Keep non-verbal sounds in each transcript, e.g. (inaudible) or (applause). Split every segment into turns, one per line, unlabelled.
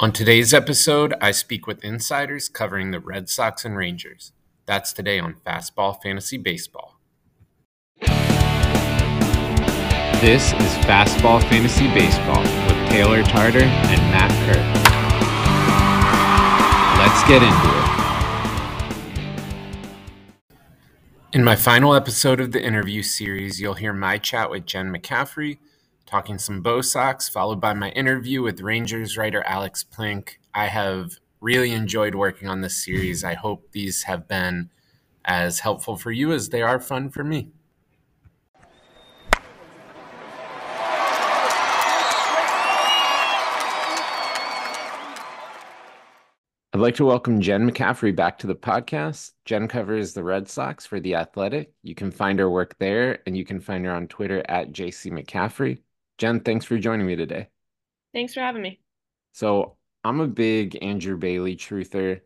On today's episode, I speak with insiders covering the Red Sox and Rangers. That's today on Fastball Fantasy Baseball. This is Fastball Fantasy Baseball with Taylor Tarter and Matt Kirk. Let's get into it. In my final episode of the interview series, you'll hear my chat with Jen McCaffrey talking some Bo Sox, followed by my interview with Rangers writer Alex Plinck. I have really enjoyed working on this series. I hope these have been as helpful for you as they are fun for me. I'd like to welcome Jen McCaffrey back to the podcast. Jen covers the Red Sox for The Athletic. You can find her work there, and you can find her on Twitter at JC McCaffrey. Jen, thanks for joining me today.
Thanks for having me.
So I'm a big Andrew Bailey truther.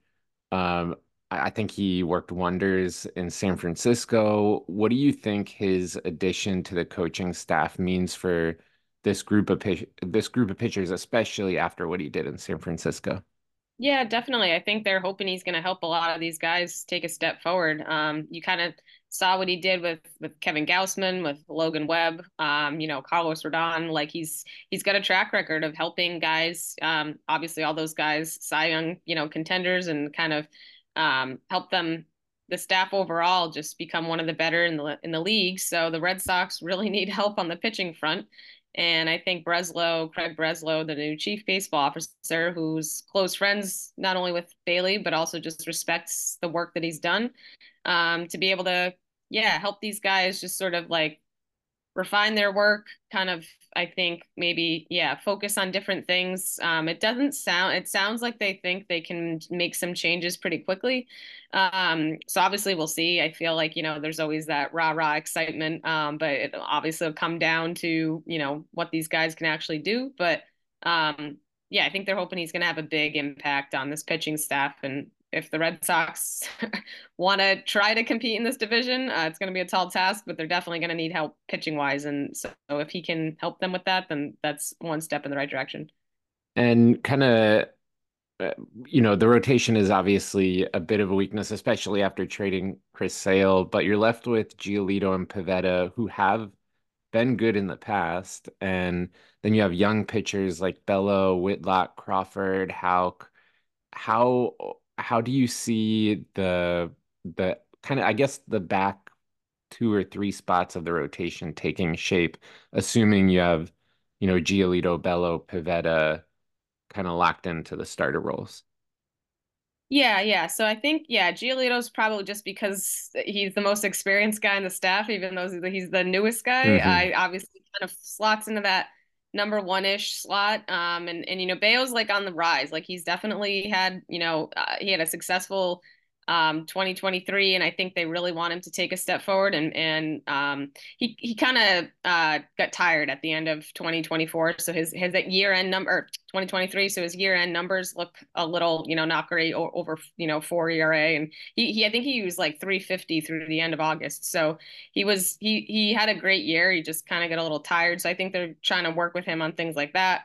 Um, I, think he worked wonders in San Francisco. What do you think his addition to the coaching staff means for this group of this group of pitchers, especially after what he did in San Francisco?
Yeah, definitely. I think they're hoping he's going to help a lot of these guys take a step forward. Um, you kind of saw what he did with with Kevin Gausman, with Logan Webb, um, you know, Carlos Rodon. Like he's he's got a track record of helping guys. Um, obviously, all those guys, Cy Young, you know, contenders, and kind of um, help them. The staff overall just become one of the better in the in the league. So the Red Sox really (laughs) need help on the pitching front. And I think Breslow, Craig Breslow, the new chief baseball officer, who's close friends not only with Bailey, but also just respects the work that he's done, um, to be able to yeah, help these guys just sort of like refine their work, kind of, I think maybe, yeah, focus on different things. Um, it doesn't sound, it sounds like they think they can make some changes pretty quickly. Um, so obviously we'll see. I feel like, you know, there's always that rah rah excitement, um, but it obviously will come down to, you know, what these guys can actually do. But, um, yeah, I think they're hoping he's going to have a big impact on this pitching staff and if the Red Sox (laughs) want to try to compete in this division, uh, it's going to be a tall task, but they're definitely going to need help pitching wise. And so if he can help them with that, then that's one step in the right direction.
And kind of, uh, you know, the rotation is obviously a bit of a weakness, especially after trading Chris Sale, but you're left with Giolito and Pivetta, who have been good in the past. And then you have young pitchers like Bello, Whitlock, Crawford, Houck. How how do you see the the kind of I guess the back two or three spots of the rotation taking shape, assuming you have, you know, Giolito, Bello, Pivetta kind of locked into the starter roles?
Yeah, yeah. So I think, yeah, Giolito's probably just because he's the most experienced guy in the staff, even though he's the newest guy. Mm-hmm. I obviously kind of slots into that number one ish slot. Um, and and you know, Bello's like on the rise. Like he's definitely had, you know, uh, he had a successful um 2023 and I think they really want him to take a step forward and and um he he kind of uh got tired at the end of 2024 so his his year end number 2023 so his year end numbers look a little you know not great or over you know 4 ERA and he he I think he was like 350 through the end of August so he was he he had a great year he just kind of got a little tired so I think they're trying to work with him on things like that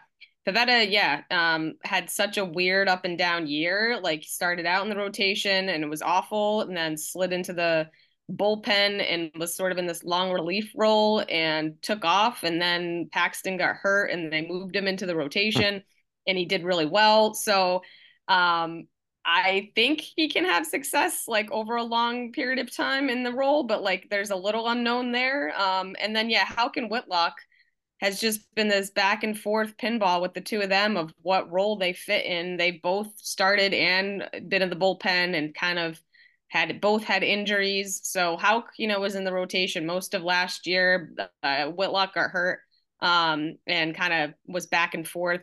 Pivetta, yeah, um, had such a weird up and down year. Like started out in the rotation and it was awful, and then slid into the bullpen and was sort of in this long relief role and took off. And then Paxton got hurt, and they moved him into the rotation, and he did really well. So, um, I think he can have success like over a long period of time in the role, but like there's a little unknown there. Um, and then yeah, how can Whitlock? Has just been this back and forth pinball with the two of them of what role they fit in. They both started and been in the bullpen and kind of had both had injuries. So Houck, you know was in the rotation most of last year. Uh, Whitlock got hurt um, and kind of was back and forth.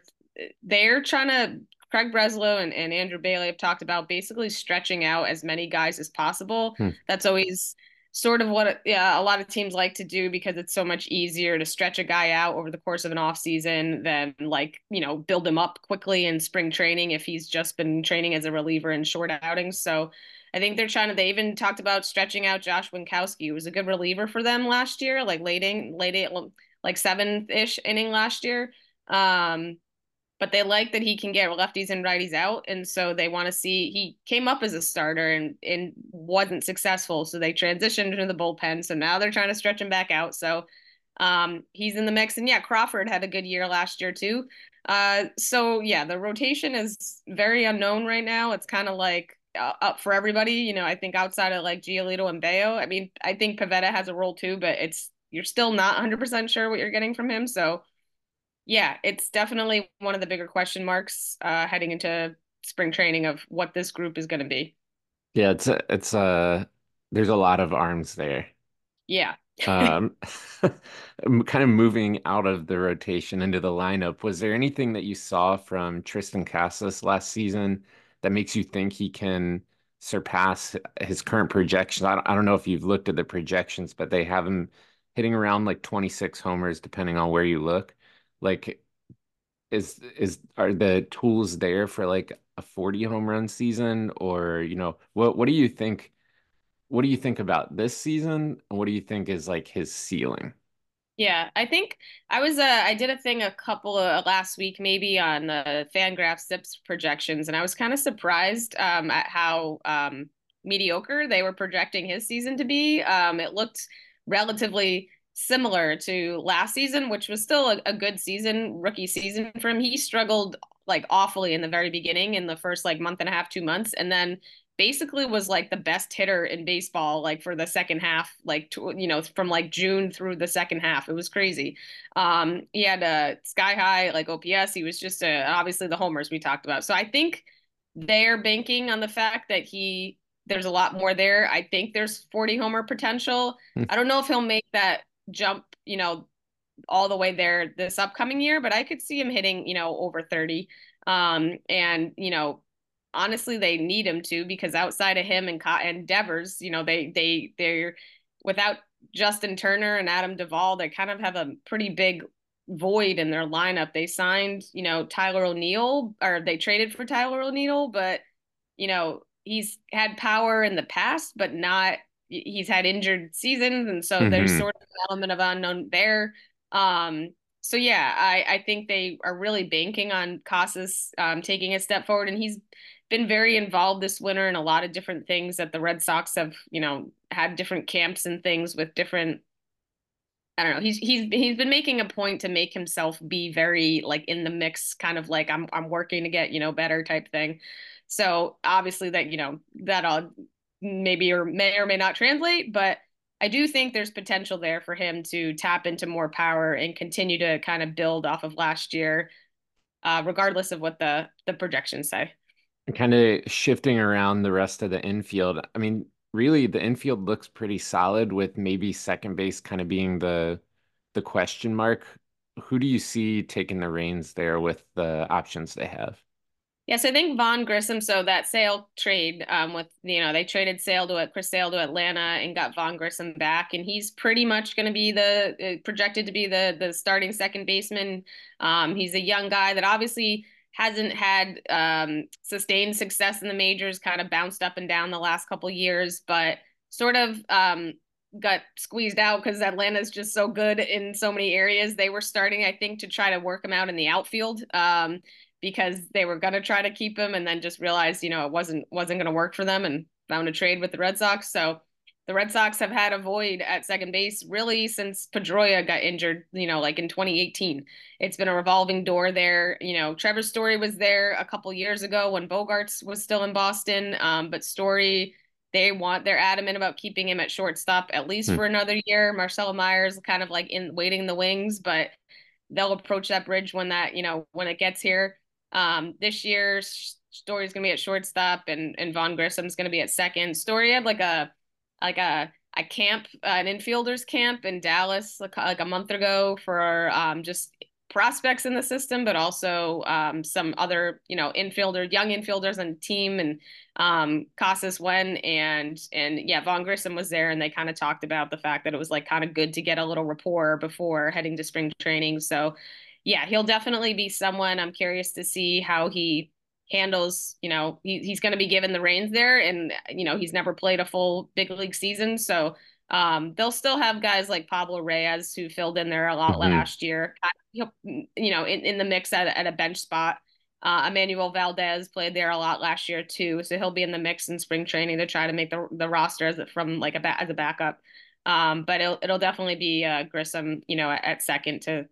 They're trying to. Craig Breslow and, and Andrew Bailey have talked about basically stretching out as many guys as possible. Hmm. That's always sort of what yeah, a lot of teams like to do because it's so much easier to stretch a guy out over the course of an off season than like you know build him up quickly in spring training if he's just been training as a reliever in short outings. So I think they're trying to. They even talked about stretching out Josh Winkowski, who was a good reliever for them last year, like late in, late eight, like seventh ish inning last year. Um, but they like that he can get lefties and righties out. And so they want to see he came up as a starter and, and wasn't successful. So they transitioned into the bullpen. So now they're trying to stretch him back out. So um, he's in the mix. And yeah, Crawford had a good year last year too. Uh, so yeah, the rotation is very unknown right now. It's kind of like uh, up for everybody. You know, I think outside of like Giolito and Bello, I mean, I think Pivetta has a role too, but it's you're still not 100% sure what you're getting from him. So yeah, it's definitely one of the bigger question marks uh, heading into spring training of what this group is going to be.
Yeah, it's a, it's a there's a lot of arms there.
Yeah.
um, (laughs) (laughs) kind of moving out of the rotation into the lineup. Was there anything that you saw from Tristan Casas last season that makes you think he can surpass his current projections? I don't, I don't know if you've looked at the projections, but they have him hitting around like 26 homers, depending on where you look. Like, is is are the tools there for like a 40 home run season, or you know, what what do you think? What do you think about this season? And what do you think is like his ceiling?
Yeah, I think I was uh I did a thing a couple of last week maybe on the Fangraph ZiPS projections, and I was kind of surprised um, at how um, mediocre they were projecting his season to be. Um, it looked relatively similar to last season, which was still a, a, good season, rookie season for him. He struggled like awfully in the very beginning in the first like month and a half, two months, and then basically was like the best hitter in baseball like for the second half like to, you know from like June through the second half. It was crazy. Um he had a sky high like OPS he was just a, obviously the homers we talked about. So I think they're banking on the fact that he there's a lot more there. I think there's 40 homer potential. Mm. I don't know if he'll make that jump, you know, all the way there this upcoming year, but I could see him hitting, you know, over 30. Um, and, you know, honestly, they need him to because outside of him and, and Devers, you know, they, they, they're without Justin Turner and Adam Duvall, they kind of have a pretty big void in their lineup. They signed, you know, Tyler O'Neill or they traded for Tyler O'Neill, but, you know, he's had power in the past, but not he's had injured seasons, and so mm-hmm. there's sort of an element of unknown there. Um, so yeah, I I think they are really banking on Casas um, taking a step forward, and he's been very involved this winter in a lot of different things that the Red Sox have, you know, had different camps and things with different I don't know. He's he's he's been making a point to make himself be very like in the mix, kind of like I'm I'm working to get you know better type thing. So obviously that you know that all maybe or may or may not translate, but I do think there's potential there for him to tap into more power and continue to kind of build off of last year, uh, regardless of what the the projections say.
Kind of shifting around the rest of the infield. I mean, really, the infield looks pretty solid, with maybe second base kind of being the the question mark. Who do you see taking the reins there with the options they have?
Yes, I think Vaughn Grissom. So that Sale trade, um, with you know, they traded Sale to Chris Sale to Atlanta and got Vaughn Grissom back, and he's pretty much going to be the uh, projected to be the the starting second baseman. Um, he's a young guy that obviously hasn't had um, sustained success in the majors, kind of bounced up and down the last couple years, but sort of um, got squeezed out because Atlanta's just so good in so many areas. They were starting, I think, to try to work him out in the outfield. Um, because they were going to try to keep him and then just realized, you know, it wasn't wasn't going to work for them and found a trade with the Red Sox. So the Red Sox have had a void at second base really since Pedroia got injured, you know, like in 2018. It's been a revolving door there. You know, Trevor Story was there a couple years ago when Bogaerts was still in Boston. Um, but Story, they want, they're adamant about keeping him at shortstop at least hmm. for another year. Marcelo Mayer kind of like in waiting in the wings, but they'll approach that bridge when that, you know, when it gets here. Um, this year, Story's gonna be at shortstop, and and Vaughn Grissom's gonna be at second. Story had like a like a a camp, uh, an infielders camp in Dallas like, like a month ago for um, just prospects in the system, but also um, some other, you know, infielder, young infielders on the team, and um, Casas went, and and yeah, Vaughn Grissom was there, and they kind of talked about the fact that it was like kind of good to get a little rapport before heading to spring training. So yeah, he'll definitely be someone I'm curious to see how he handles, you know, he, he's going to be given the reins there and, you know, he's never played a full big league season. So um, they'll still have guys like Pablo Reyes who filled in there a lot mm-hmm. last year, you know in, in the mix at, at a bench spot. Uh, Emmanuel Valdez played there a lot last year too, so he'll be in the mix in spring training to try to make the the roster as from like a ba- as a backup. Um, but it'll it'll definitely be uh, Grissom, you know, at, at second to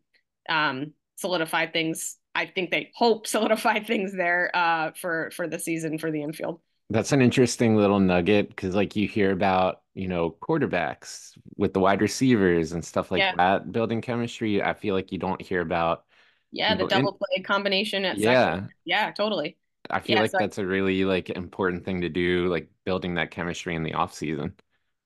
um, solidify things. I think they hope (laughs) solidify things there uh, for for the season for the infield.
That's an interesting little nugget because, like, you hear about, you know, quarterbacks with the wide receivers and stuff like
Yeah.
that building chemistry. I feel like you don't hear about,
Yeah, the
know, in,
double play combination at second.
yeah,
Yeah, totally.
I feel
Yeah,
like
so
that's a really like important thing to do, like building that chemistry in the off season.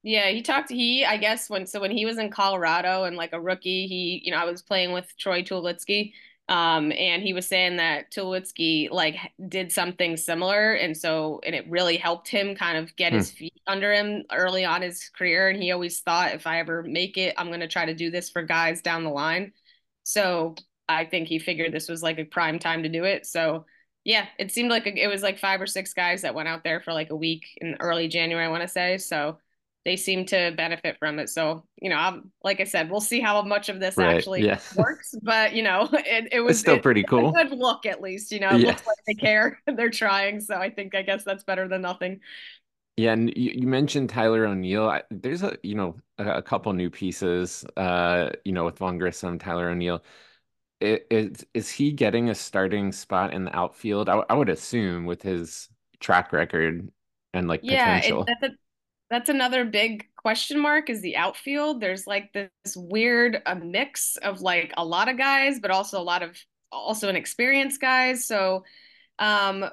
Yeah, he talked. He, I guess, when so when he was in Colorado and like a rookie, he, you know, I was playing with Troy Tulowitzki, um, and he was saying that Tulowitzki like did something similar, and so and it really helped him kind of get
Hmm.
his feet under him early on his career, and he always thought if I ever make it, I'm gonna try to do this for guys down the line. So I think he figured this was like a prime time to do it. So yeah, it seemed like it was like five or six guys that went out there for like a week in early January, I want to say. So they seem to benefit from it. So, you know, I'm, like I said, we'll see how much of this
Right.
actually
Yeah. (laughs)
works. But, you know, (laughs) it, it
It's
was
still
it,
pretty
a
cool.
good look at least. You know, it
Yeah.
looks like they care. (laughs) They're trying. So I think, I guess that's better than nothing.
Yeah, and you, you mentioned Tyler O'Neill. I, there's a, you know, a, a couple new pieces, uh, you know, with Vaughn Grissom, Tyler O'Neill. Is is he getting a starting spot in the outfield? I, I would assume with his track record and like
Yeah,
potential.
That's another big question mark is the outfield. There's like this weird a mix of like a lot of guys, but also a lot of also inexperienced guys. So um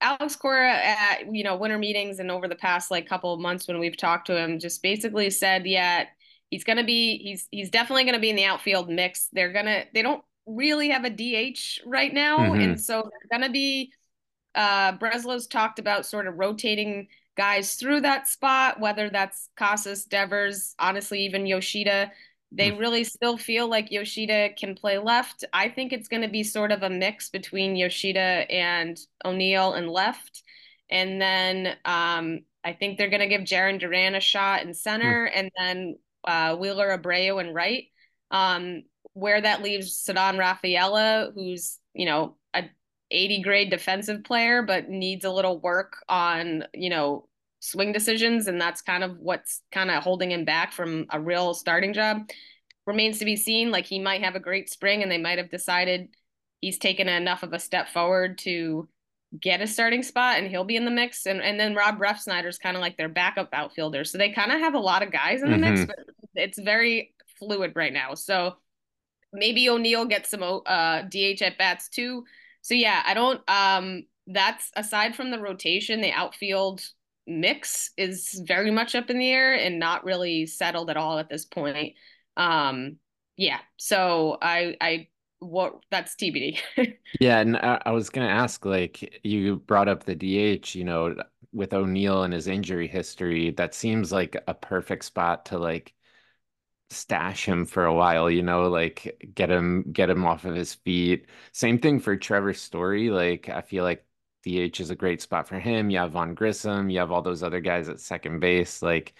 Alex Cora at you know winter meetings and over the past like couple of months when we've talked to him just basically said yeah he's gonna be he's he's definitely gonna be in the outfield mix they're gonna they don't really have a DH right now and
hmm
so they're gonna be uh Breslow's talked about sort of rotating guys through that spot whether that's Casas Devers honestly even Yoshida they really still feel like Yoshida can play left. I think it's going to be sort of a mix between Yoshida and O'Neill and left. And then um, I think they're going to give Jarren Duran a shot in center and then uh, Wilyer Abreu in right. Um, where that leaves Ceddanne Rafaela, who's, you know, a 80 grade defensive player, but needs a little work on, you know, swing decisions. And that's kind of what's kind of holding him back from a real starting job remains to be seen. Like he might have a great spring and they might have decided he's taken enough of a step forward to get a starting spot and he'll be in the mix. And and then Rob Refsnyder's kind of like their backup outfielder. So they kind of have a lot of guys in the mix,
hmm
but it's very fluid right now. So maybe O'Neill gets some uh DH at bats too. So yeah, I don't um that's aside from the rotation, the outfield mix is very much up in the air and not really settled at all at this point. Um yeah, so I I what that's TBD. (laughs)
Yeah, and I, I was gonna ask, like, you brought up the DH, you know, with O'Neill and his injury history, that seems like a perfect spot to like stash him for a while, you know, like get him get him off of his feet. Same thing for Trevor Story. Like I feel like DH is a great spot for him. You have Vaughn Grissom, you have all those other guys at second base. Like,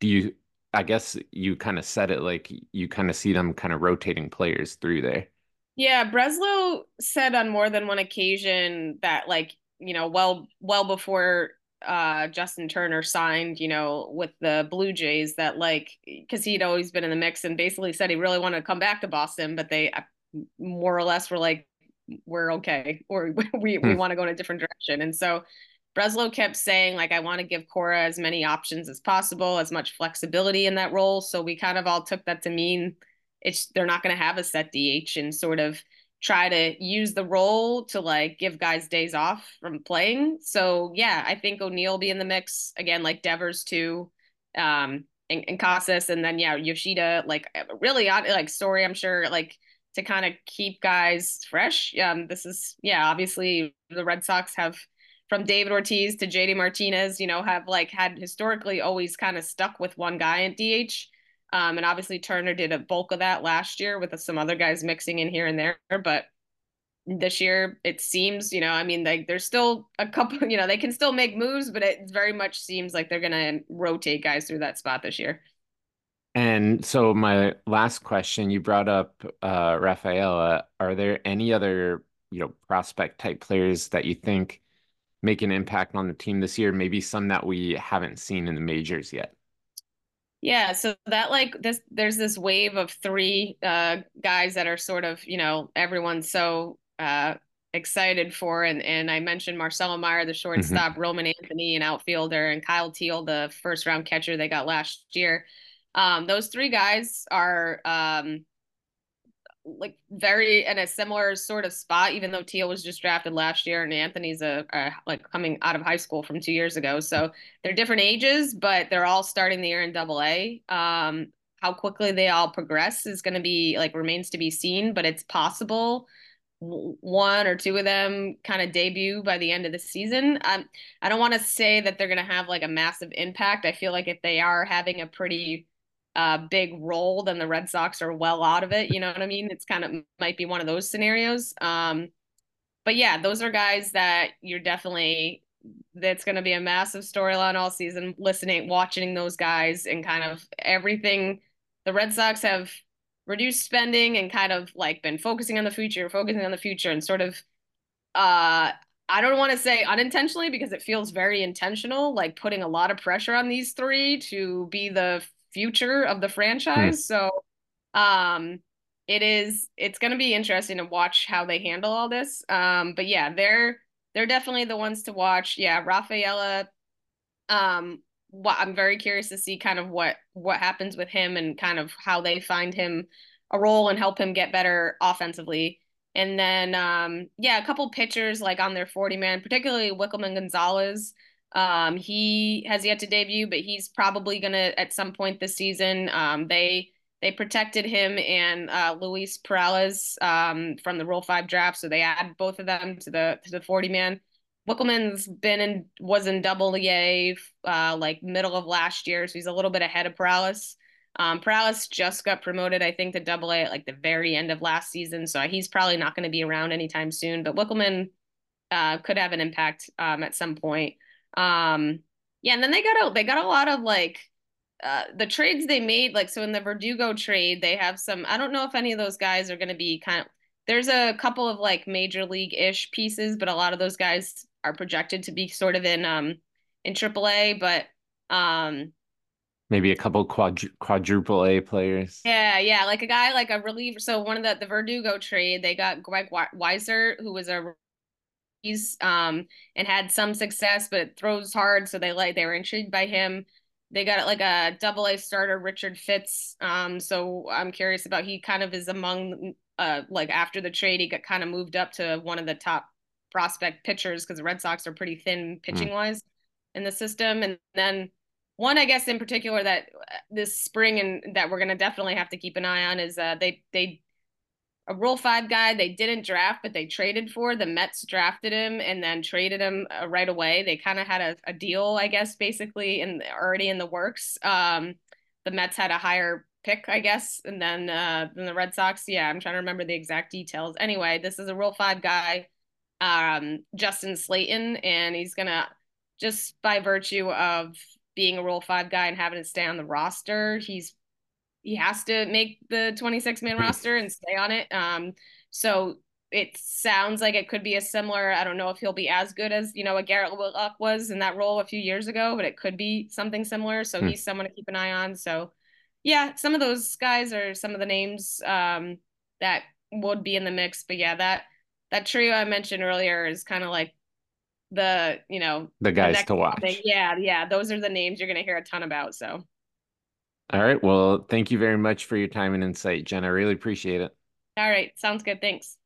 do you I guess you kind of said it like you kind of see them kind of rotating players through there.
Yeah, Breslow said on more than one occasion that like, you know, well well before uh Justin Turner signed, you know, with the Blue Jays that like because he'd always been in the mix and basically said he really wanted to come back to Boston, but they uh, more or less were like, we're okay, (laughs) or we we
Hmm.
want to go in a different direction. And so Breslow kept saying like I want to give Cora as many options as possible, as much flexibility in that role. So we kind of all took that to mean it's they're not going to have a set DH and sort of try to use the role to like give guys days off from playing. So yeah, I think O'Neill will be in the mix again, like Devers too, um, and, and Casas, and then yeah, Yoshida. Like really odd, like story. I'm sure like to kind of keep guys fresh. Um, this is yeah, obviously the Red Sox have from David Ortiz to JD Martinez, you know, have like had historically always kind of stuck with one guy at DH. Um, and obviously Turner did a bulk of that last year with some other guys mixing in here and there. But this year it seems, you know, I mean, like there's still a couple, (laughs) you know, they can still make moves, but it very much seems like they're gonna rotate guys through that spot this year.
And so my last question, you brought up uh Rafaela. Are there any other, you know, prospect type players that you think make an impact on the team this year? Maybe some that we haven't seen in the majors yet.
Yeah, so that like this there's this wave of three uh guys that are sort of, you know, everyone's so uh excited for and and I mentioned Marcelo Mayer, the
hmm
shortstop, Roman Anthony, an outfielder, and Kyle Teel the first round catcher they got last year. Um, those three guys are um like very in a similar sort of spot, even though Teel was just drafted last year and Anthony's a, a, like coming out of high school from two years ago. So they're different ages, but they're all starting the year in double A. Um, how quickly they all progress is going to be like remains to be seen, but it's possible one or two of them kind of debut by the end of the season. Um, I don't want to say that they're going to have like a massive impact. I feel like if they are having a pretty uh, big role, then the Red Sox are well out of it. You know what I mean? It's kind of might be one of those scenarios. Um, but yeah, those are guys that you're definitely that's going to be a massive storyline all season. Listening, watching those guys, and kind of everything. The Red Sox have reduced spending and kind of like been focusing on the future, focusing on the future, and sort of uh I don't want to say unintentionally because it feels very intentional, like putting a lot of pressure on these three to be the future of the
Hmm.
franchise. So, um, it is it's going to be interesting to watch how they handle all this. Um, but yeah, they're they're definitely the ones to watch. Yeah, Rafaela. Um, what I'm very curious to see kind of what what happens with him and kind of how they find him a role and help him get better offensively. And then, um, yeah, a couple pitchers like on their 40 man, particularly Wikelman Gonzalez. Um, he has yet to debut, but he's probably gonna at some point this season. Um, they they protected him and uh, Luis Perales um, from the Rule Five draft, so they add both of them to the to the 40 man. Wikelman's been in was in Double A uh, like middle of last year, so he's a little bit ahead of Perales. Um, Perales just got promoted, I think, to Double A at like the very end of last season, so he's probably not going to be around anytime soon. But Wikelman uh, could have an impact um, at some point. Um, yeah, and then they got a they got a lot of like uh, the trades they made. Like so in the Verdugo trade, they have some. I don't know if any of those guys are going to be kind of. There's a couple of like major league ish pieces, but a lot of those guys are projected to be sort of in um in AAA. But um
Maybe a couple quadru quadruple A players.
yeah, yeah, like a guy like a reliever. So one of the the Verdugo trade, they got Greg Weissert, who was a um, and had some success, but throws hard, so they like they were intrigued by him. They got like a double A starter, Richard Fitts. Um, so I'm curious about he kind of is among uh like after the trade, he got kind of moved up to one of the top prospect pitchers because the Red Sox are pretty thin pitching wise in the system. And then one, I guess in particular that uh, this spring and that we're gonna definitely have to keep an eye on is uh they they a Rule Five guy they didn't draft, but they traded for. The Mets drafted him and then traded him uh, right away. They kind of had a, a, deal, I guess, basically, and already in the works. Um, the Mets had a higher pick, I guess, and then uh, than the Red Sox. Yeah, I'm trying to remember the exact details. Anyway, this is a Rule Five guy, um, Justin Slaten, and he's gonna just by virtue of being a Rule Five guy and having to stay on the roster, he's he has to make the 26 man roster and stay on it. Um, so it sounds like it could be a similar. I don't know if he'll be as good as you know a Garrett Whitlock was in that role a few years ago, but it could be something similar. So
Hmm.
he's someone to keep an eye on. So yeah, some of those guys are some of the names um, that would be in the mix. But yeah, that that trio I mentioned earlier is kind of like the you know
The
the
guys
next
to
thing.
watch.
Yeah, yeah, those are the names you're gonna hear a ton about. So
All right. Well, thank you very much for your time and insight, Jen. I really appreciate it.
all right, sounds good. Thanks.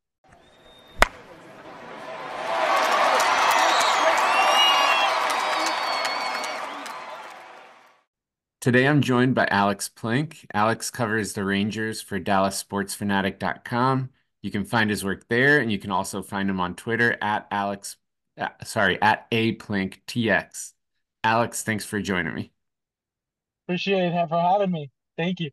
Today I'm joined by Alex Plinck. Alex covers the Rangers for DallasSportsFanatic.com. You can find his work there, and you can also find him on Twitter at Alex, uh, sorry, at A Plink TX. Alex, thanks for joining me.
Appreciate it for having me. Thank you.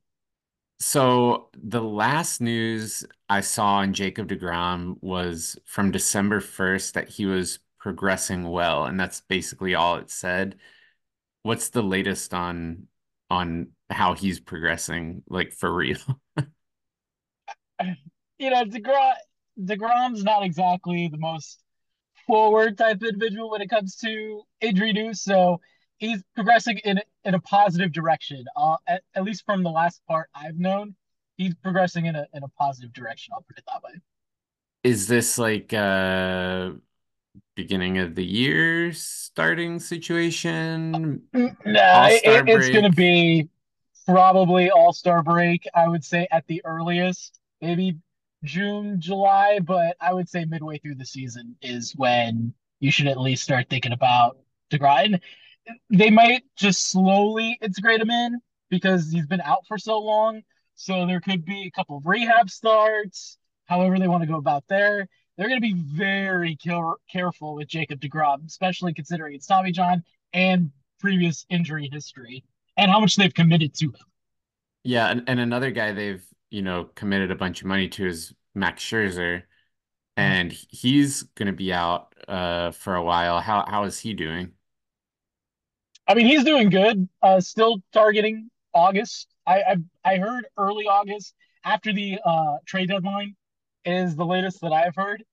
So the last news I saw on Jacob deGrom was from December 1st that he was progressing well, and that's basically all it said. What's the latest on on how he's progressing, like for real. (laughs)
you know, DeGrom DeGrom's not exactly the most forward type individual when it comes to injury news, so he's progressing in in a positive direction. Uh, at, at least from the last part I've known, he's progressing in a in a positive direction. I'll put it that way.
Is this like uh beginning of the year starting situation?
No, it, it's going to be probably All Star break. I would say at the earliest, maybe June, July, but I would say midway through the season is when you should at least start thinking about DeGrom. They might just slowly integrate him in because he's been out for so long. So there could be a couple of rehab starts, however they want to go about there they're going to be very care- careful with Jacob DeGrom, especially considering it's Tommy John and previous injury history and how much they've committed to him.
Yeah, and, and another guy they've you know committed a bunch of money to is Max Scherzer, and he's going to be out uh, for a while. How how is he doing?
I mean, he's doing good. Uh, still targeting August. I, I I heard early August after the uh, trade deadline is the latest that I've heard.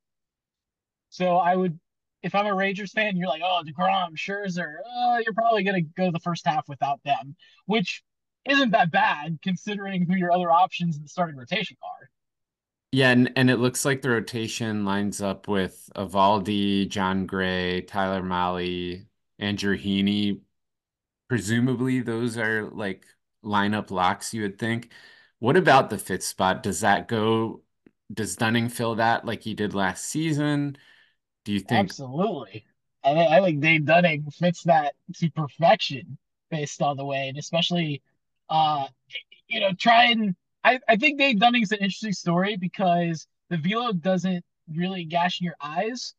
So I would, if I'm a Rangers fan, you're like, oh, DeGrom, Scherzer, uh, you're probably to go the first half without them, which isn't that bad considering who your other options in the starting rotation are.
Yeah, and, and it looks like the rotation lines up with Eovaldi, Jon Gray, Tyler Mahle, Andrew Heaney. Presumably, those are like lineup locks, you would think. What about the fifth spot? Does that go does Dunning fill that like he did last season? Do you think?
Absolutely. I, I think Dane Dunning fits that to perfection based on the way, and especially, uh, you know, try and I, I think Dane Dunning's an interesting story because the velo doesn't really gash in your eyes,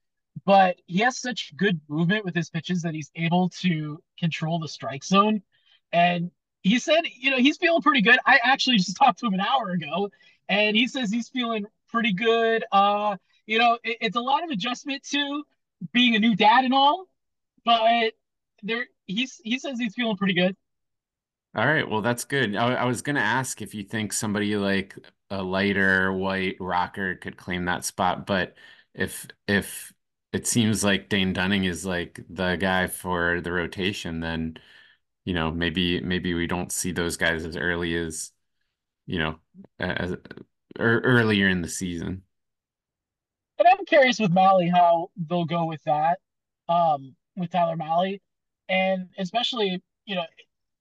but he has such good movement with his pitches that he's able to control the strike zone. And he said, you know, he's feeling pretty good. I actually (laughs) just talked to him an hour ago, and he says he's feeling pretty good. Uh, you know, it, it's a lot of adjustment to being a new dad and all, but there he's he says he's feeling pretty good.
All right, well that's good. I, I was gonna ask if you think somebody like a Leiter white Rocker could claim that spot, but if if it seems like Dane Dunning is like the guy for the rotation, then you know maybe maybe we don't see those guys as early as you know as or earlier in the season.
And I'm curious with Mahle how they'll go with that, um, with Tyler Mahle, and especially you know,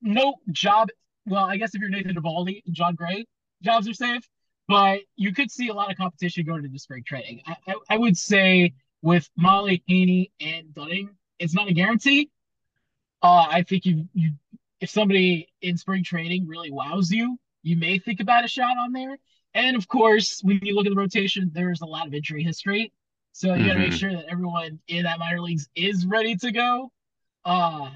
no job. Well, I guess if you're Nathan Eovaldi and Jon Gray, jobs are safe, but you could see a lot of competition going into spring training. I, I, I would say with Mahle, Heaney, and Dunning, it's not a guarantee. Uh, I think you you if somebody in spring training really wows you, you may think about a shot on there. And of course, when you look at the rotation, there's a lot of injury history. So you got to make mm-hmm. sure that everyone in that minor leagues is ready to go. Uh,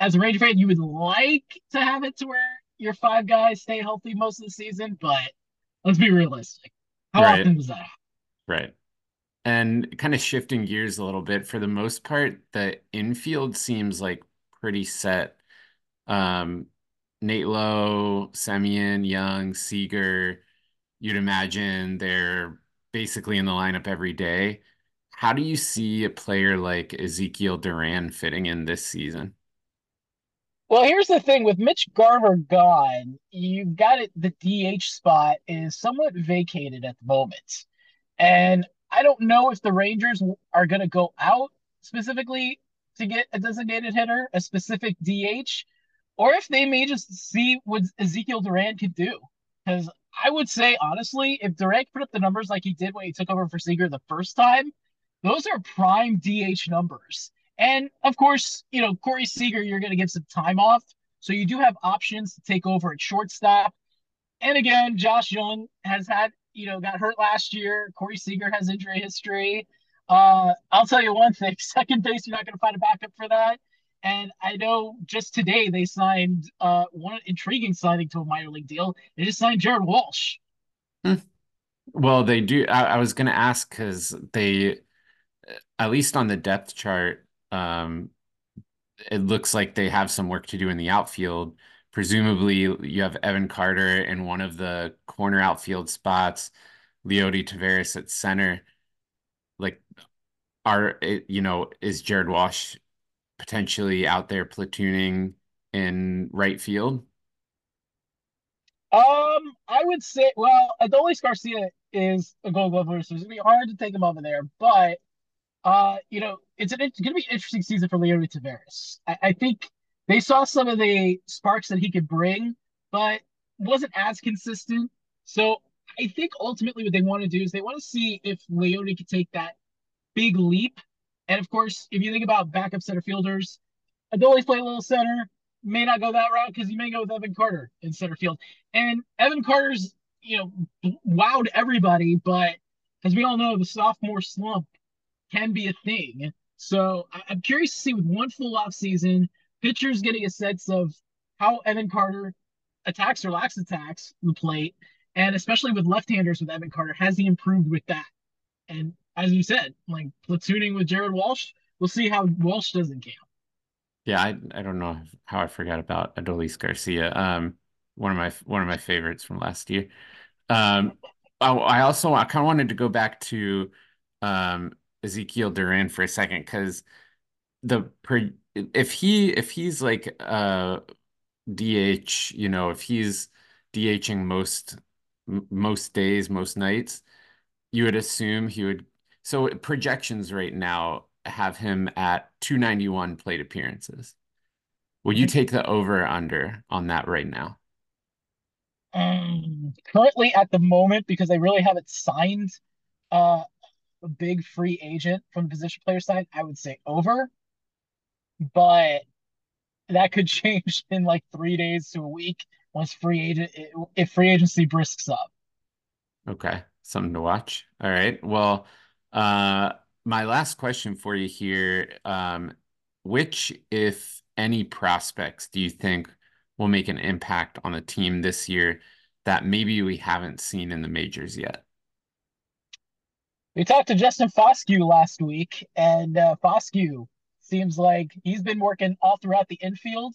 as a Ranger fan, you would like to have it to where your five guys stay healthy most of the season, but let's be realistic. How right. often does that happen?
Right. And kind of shifting gears a little bit, for the most part, the infield seems like pretty set. Um, Nate Lowe, Semien, Jung, Seager, you'd imagine they're basically in the lineup every day. How do you see a player like Ezekiel Duran fitting in this season?
Well, here's the thing with Mitch Garver gone, you've got it. The DH spot is somewhat vacated at the moment. And I don't know if the Rangers are going to go out specifically to get a designated hitter, a specific DH, or if they may just see what Ezekiel Duran could do. Because I would say honestly, if Duran put up the numbers like he did when he took over for Seager the first time, those are prime DH numbers. And of course, you know, Corey Seager, you're going to give some time off. So you do have options to take over at shortstop. And again, Josh Jung has had, you know, got hurt last year. Corey Seager has injury history. Uh, I'll tell you one thing (laughs) second base, you're not going to find a backup for that. And I know just today they signed uh, one intriguing signing to a minor league deal. They just signed Jared Walsh.
Hmm. Well, they do. I, I was going to ask because they, at least on the depth chart, um, it looks like they have some work to do in the outfield. Presumably you have Evan Carter in one of the corner outfield spots, Leody Taveras at center. Like, are you know, is Jared Walsh potentially out there platooning in right field?
Um, I would say, well, Adolis Garcia is a Gold Glover, so it's gonna be hard to take him over there. But, uh, you know, it's an it's gonna be an interesting season for Leody Taveras. I, I think they saw some of the sparks that he could bring, but wasn't as consistent. So I think ultimately what they want to do is they want to see if Leody could take that big leap. And of course, if you think about backup center fielders, Adolis play a little center, may not go that route because he may go with Evan Carter in center field. And Evan Carter's, you know, wowed everybody, but as we all know, the sophomore slump can be a thing. So I'm curious to see with one full off season, pitchers getting a sense of how Evan Carter attacks or lacks attacks the plate, and especially with left-handers with Evan Carter, has he improved with that? And as you said, like platooning with Jared Walsh, we'll see how Walsh does in camp.
Yeah, I I don't know how I forgot about Adolis Garcia. Um, one of my one of my favorites from last year. Um, I also I kind of wanted to go back to um Ezekiel Duran for a second because the if he if he's like uh DH, you know, if he's DHing most most days, most nights, you would assume he would. So projections right now have him at 291 plate appearances. Would you take the over or under on that right now?
Um, currently, at the moment, because they really haven't signed uh, a big free agent from the position player side, I would say over. But that could (laughs) change in like three days to a week once free agent if free agency brisks up.
Okay, something to watch. All right. Well, uh, my last question for you here: um, which, if any, prospects do you think will make an impact on the team this year that maybe we haven't seen in the majors yet?
We talked to Justin Foscue last week, and uh, Foscue Seems like he's been working all throughout the infield,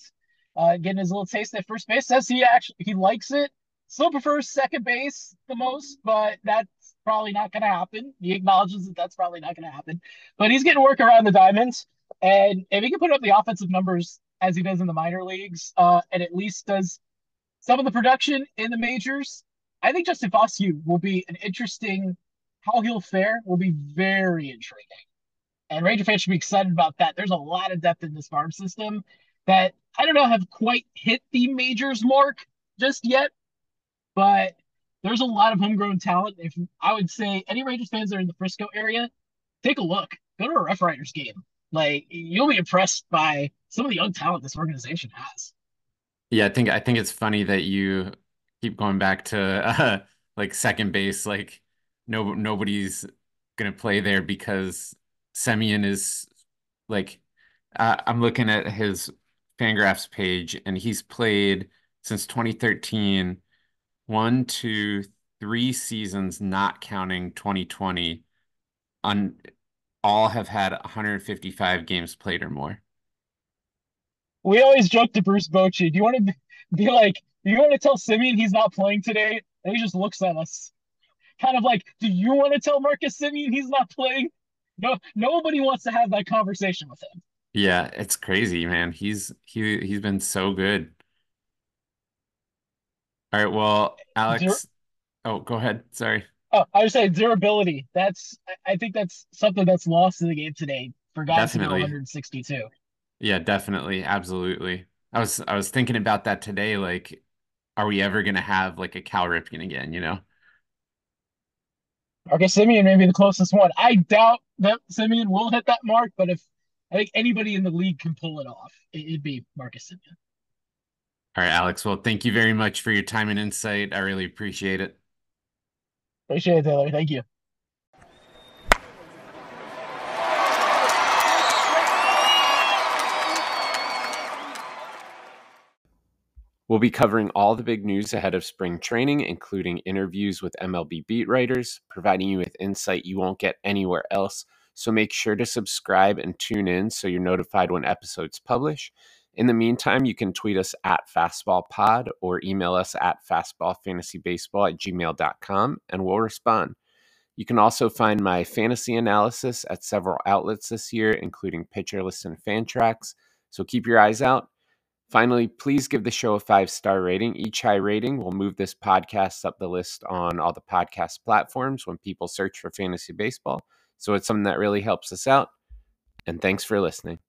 uh, getting his little taste at first base. Says he actually he likes it. Still prefers second base the most, but that's probably not going to happen. He acknowledges that that's probably not going to happen. But he's getting work around the diamonds, and if he can put up the offensive numbers as he does in the minor leagues, uh, and at least does some of the production in the majors, I think Justin Foscue will be an interesting. How he'll fare will be very intriguing. And Ranger fans should be excited about that. There's a lot of depth in this farm system that I don't know have quite hit the majors mark just yet, but there's a lot of homegrown talent. If I would say any Rangers fans that are in the Frisco area, take a look. Go to a Rough Riders game. Like you'll be impressed by some of the young talent this organization has.
Yeah, I think I think it's funny that you keep going back to uh, (laughs) like second base. Like no nobody's gonna play there because Semien is like uh, I'm looking at his Fangraphs page, and he's played since 2013, one, two, three seasons, not counting 2020. On all have had 155 games played or more.
We always joke to Bruce Bochy. Do you want to be like, do you want to tell Semien he's not playing today? And he just looks at us, kind of like, do you want to tell Marcus Semien he's not playing? No nobody wants to have that conversation with him.
Yeah, it's crazy, man. He's he he's been so good. All right, well, Alex. Dur- oh, go ahead. Sorry.
Oh, I was saying durability. That's I think that's something that's lost in the game today for guys definitely. 162.
Yeah, definitely, absolutely. I was I was thinking about that today. Like, are we ever gonna have like a Cal Ripken again? You know?
Marcus Semien may be the closest one. I doubt that Semien will hit that mark, but if I think anybody in the league can pull it off, it'd be Marcus Semien.
All right, Alex. Well, thank you very much for your time and insight. I really appreciate it.
Appreciate it, Taylor. Thank you.
We'll be covering all the big news ahead of spring training, including interviews with MLB beat writers, providing you with insight you won't get anywhere else. So make sure to subscribe and tune in so you're notified when episodes publish. In the meantime, you can tweet us at fastballpod or email us at fastballfantasybaseball at gmail.com and we'll respond. You can also find my fantasy analysis at several outlets this year, including Pitcher List and Fantrax. So keep your eyes out. Finally, please give the show a five star rating. Each high rating will move this podcast up the list on all the podcast platforms when people search for fantasy baseball. So it's something that really helps us out. And thanks for listening.